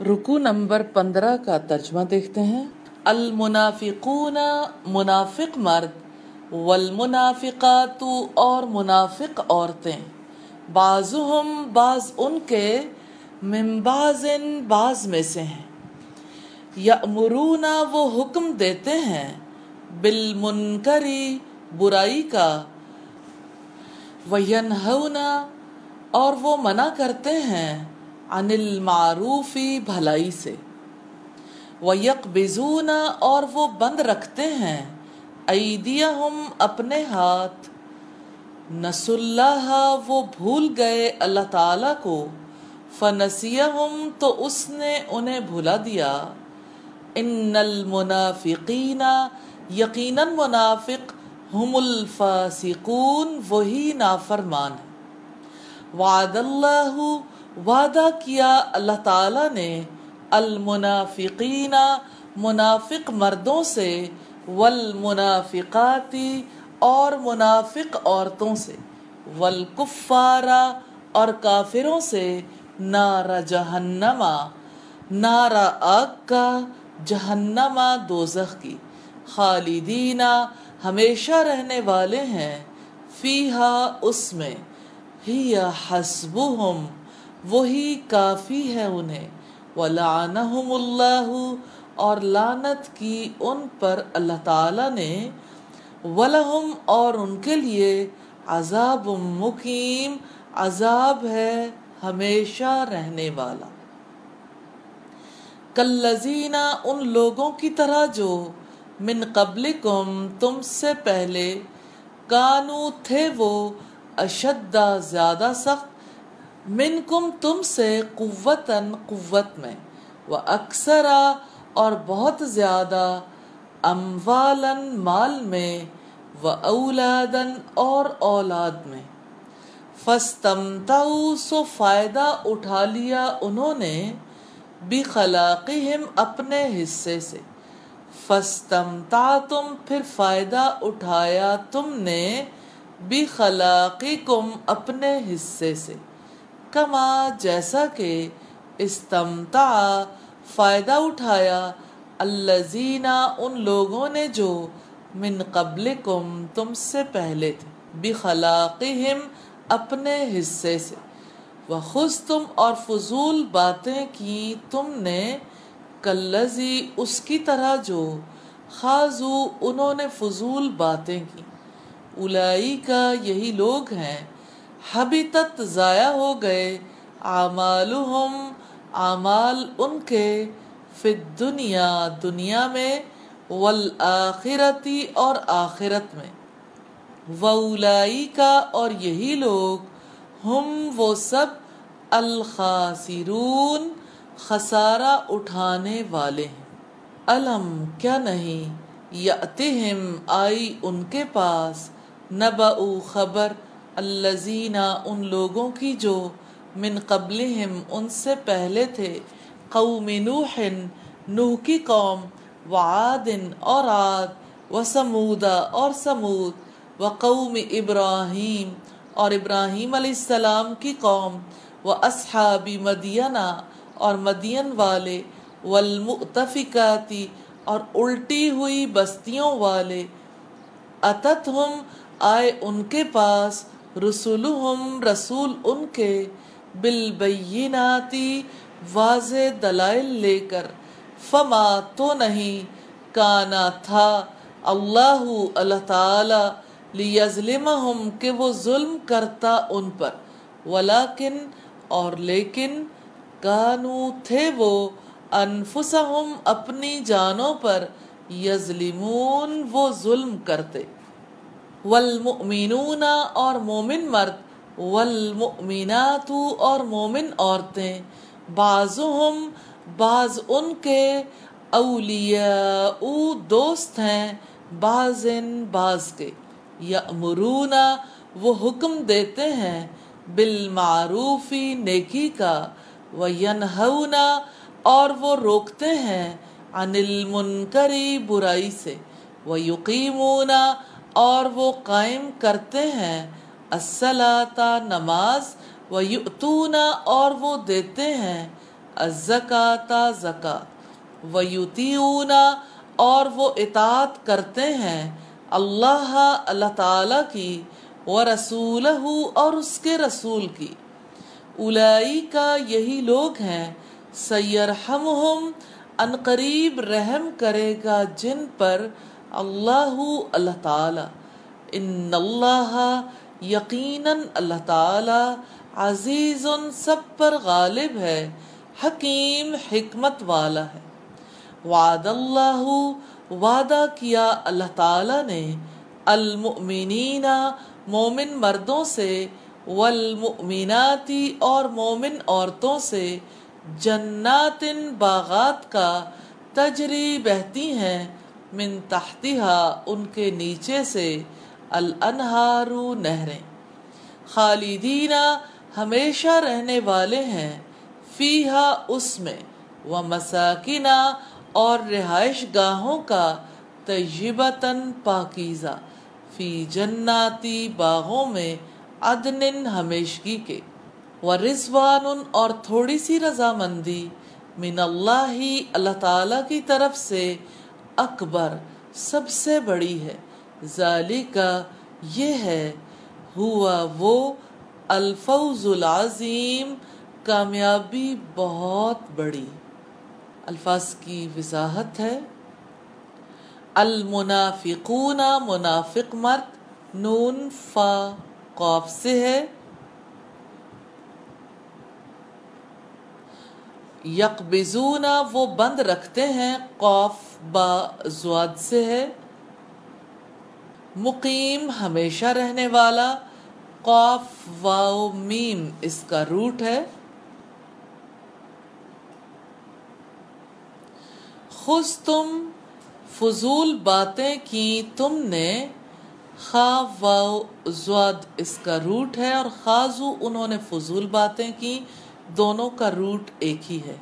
رکو نمبر پندرہ کا ترجمہ دیکھتے ہیں۔ المنافقون منافق مرد، والمنافقات اور منافق عورتیں۔ بعضهم بعض ان کے من بعض بعض میں سے ہیں۔ یأمرون وہ حکم دیتے ہیں بالمنکری برائی کا۔ وینہون اور وہ منع کرتے ہیں عن المعروفی بھلائی سے۔ وَيَقْبِزُونَ اور وہ بند رکھتے ہیں۔ ایدیہم اپنے ہاتھ۔ نس اللہ وہ بھول گئے اللہ تعالی کو۔ فنسیہم تو اس نے انہیں بھلا دیا۔ ان المنافقین یقیناً منافق ہم الفاسقون، وہی نافرمان۔ وعد اللہ وعدہ کیا اللہ تعالی نے، المنافقین منافق مردوں سے والمنافقاتی اور منافق عورتوں سے والکفارا اور کافروں سے، نار جہنما نارا آگ کا جہنما دوزخ کی۔ خالدینہ ہمیشہ رہنے والے ہیں، فیہا اس میں، ہی حسبہم۔ وہی کافی ہے انہیں۔ وَلَعَنَهُمُ اللَّهُ، اور لانت کی ان پر اللہ تعالی نے۔ وَلَهُمْ، اور ان کے لیے عذاب مقیم، عذاب ہے ہمیشہ رہنے والا۔ کلزینہ ان لوگوں کی طرح جو من قبلکم، تم سے پہلے کانو تھے وہ، اشدہ زیادہ سخت منکم تم سے قوتاً قوت میں وہ اکثر اور بہت زیادہ اموالاً مال میں و اولادن اور اولاد میں۔ فستمتعو سو فائدہ اٹھا لیا انہوں نے بخلاقہم اپنے حصے سے۔ فستمتعتم پھر فائدہ اٹھایا تم نے بخلاقکم اپنے حصے سے۔ کما جیسا کہ استمتع، فائدہ اٹھایا، الذین ان لوگوں نے جو من قبلکم تم سے پہلے تھے، بخلاقہم اپنے حصے سے۔ وخذ تم اور فضول باتیں کی تم نے کلزی اس کی طرح جو خاضو، انہوں نے فضول باتیں کی۔ الائی کا یہی لوگ ہیں۔ حبیتت ضائع ہو گئے۔ اعمالہم، اعمال ان کے۔ فی الدنیا، دنیا میں۔ والآخرتی اور آخرت میں۔ وَأُولَئِكَ اور یہی لوگ۔ ہم وہ سب الخاسرون، خسارہ اٹھانے والے ہیں۔ علم کیا نہیں؟ یأتہم، آئی ان کے پاس۔ نبأ خبر۔ الذین ان لوگوں کی جو من قبلہم ان سے پہلے تھے، قوم نوح نوح کی قوم، وعاد اور عاد وسمود اور سمود وقوم ابراہیم اور ابراہیم علیہ السلام کی قوم و اصحاب مدینہ اور مدین والے والمؤتفقاتی اور الٹی ہوئی بستیوں والے اتتہم آئے ان کے پاس رسولہم، رسول ان کے بالبیناتی واضح دلائل لے کر، فما تو نہیں، کانا تھا اللہ اللہ تعالی، لیظلمہم، کہ وہ ظلم کرتا ان پر۔ ولیکن، اور لیکن، کانو تھے وہ، انفسہم اپنی جانوں پر یظلمون، وہ ظلم کرتے۔ والمؤمنون اور مومن مرد والمؤمنات اور مومن عورتیں بعضهم بعض ان کے اولیاء دوست ہیں بعض بعض کے۔ یأمرون، وہ حکم دیتے ہیں، بالمعروفی نیکی کا۔ وینہون، اور وہ روکتے ہیں، عن المنکری برائی سے۔ ویقیمون اور وہ قائم کرتے ہیں۔ الصلاة، نماز و اور وہ دیتے ہیں۔ الزکاة زکا ویتیونا اور وہ اطاعت کرتے ہیں۔ اللہ اللہ تعالی کی، ورسولہ اور اس کے رسول کی۔ اولائی کا یہی لوگ ہیں۔ سیرحمہم ان قریب رحم کرے گا جن پر اللہ اللہ تعالی. ان اللہ یقیناً اللہ تعالی عزیز سب پر غالب ہے، حکیم حکمت والا ہے۔ وعد اللہ، وعدہ کیا اللہ تعالی نے المؤمنین مومن مردوں سے والمؤمناتی اور مومن عورتوں سے جنات باغات کا تجری بہتی ہیں۔ من تحتہا ان کے نیچے سے الانہار نہریں۔ خالدین ہمیشہ رہنے والے ہیں، فیہا اس میں و مساکنہ اور رہائش گاہوں کا تجیبتاً پاکیزہ۔ فی جناتی باغوں میں عدن ہمیشگی کے۔ و رضوان اور تھوڑی سی رضامندی من اللہ ہی، اللہ تعالی کی طرف سے اکبر سب سے بڑی ہے۔ ذالکہ یہ ہے، ہوا وہ الفوز العظیم، کامیابی بہت بڑی۔ الفاظ کی وضاحت ہے۔ المنافقون، منافق مرد، نون، فا قوف سے ہے۔ یقبضون، وہ بند رکھتے ہیں قوف با زواد سے ہے۔ مقیم ہمیشہ رہنے والا قوف واو میم اس کا روٹ ہے۔ خوش تم فضول باتیں کی تم نے، خا واو زواد اس کا روٹ ہے اور خازو انہوں نے فضول باتیں کی۔ دونوں کا روٹ ایک ہی ہے۔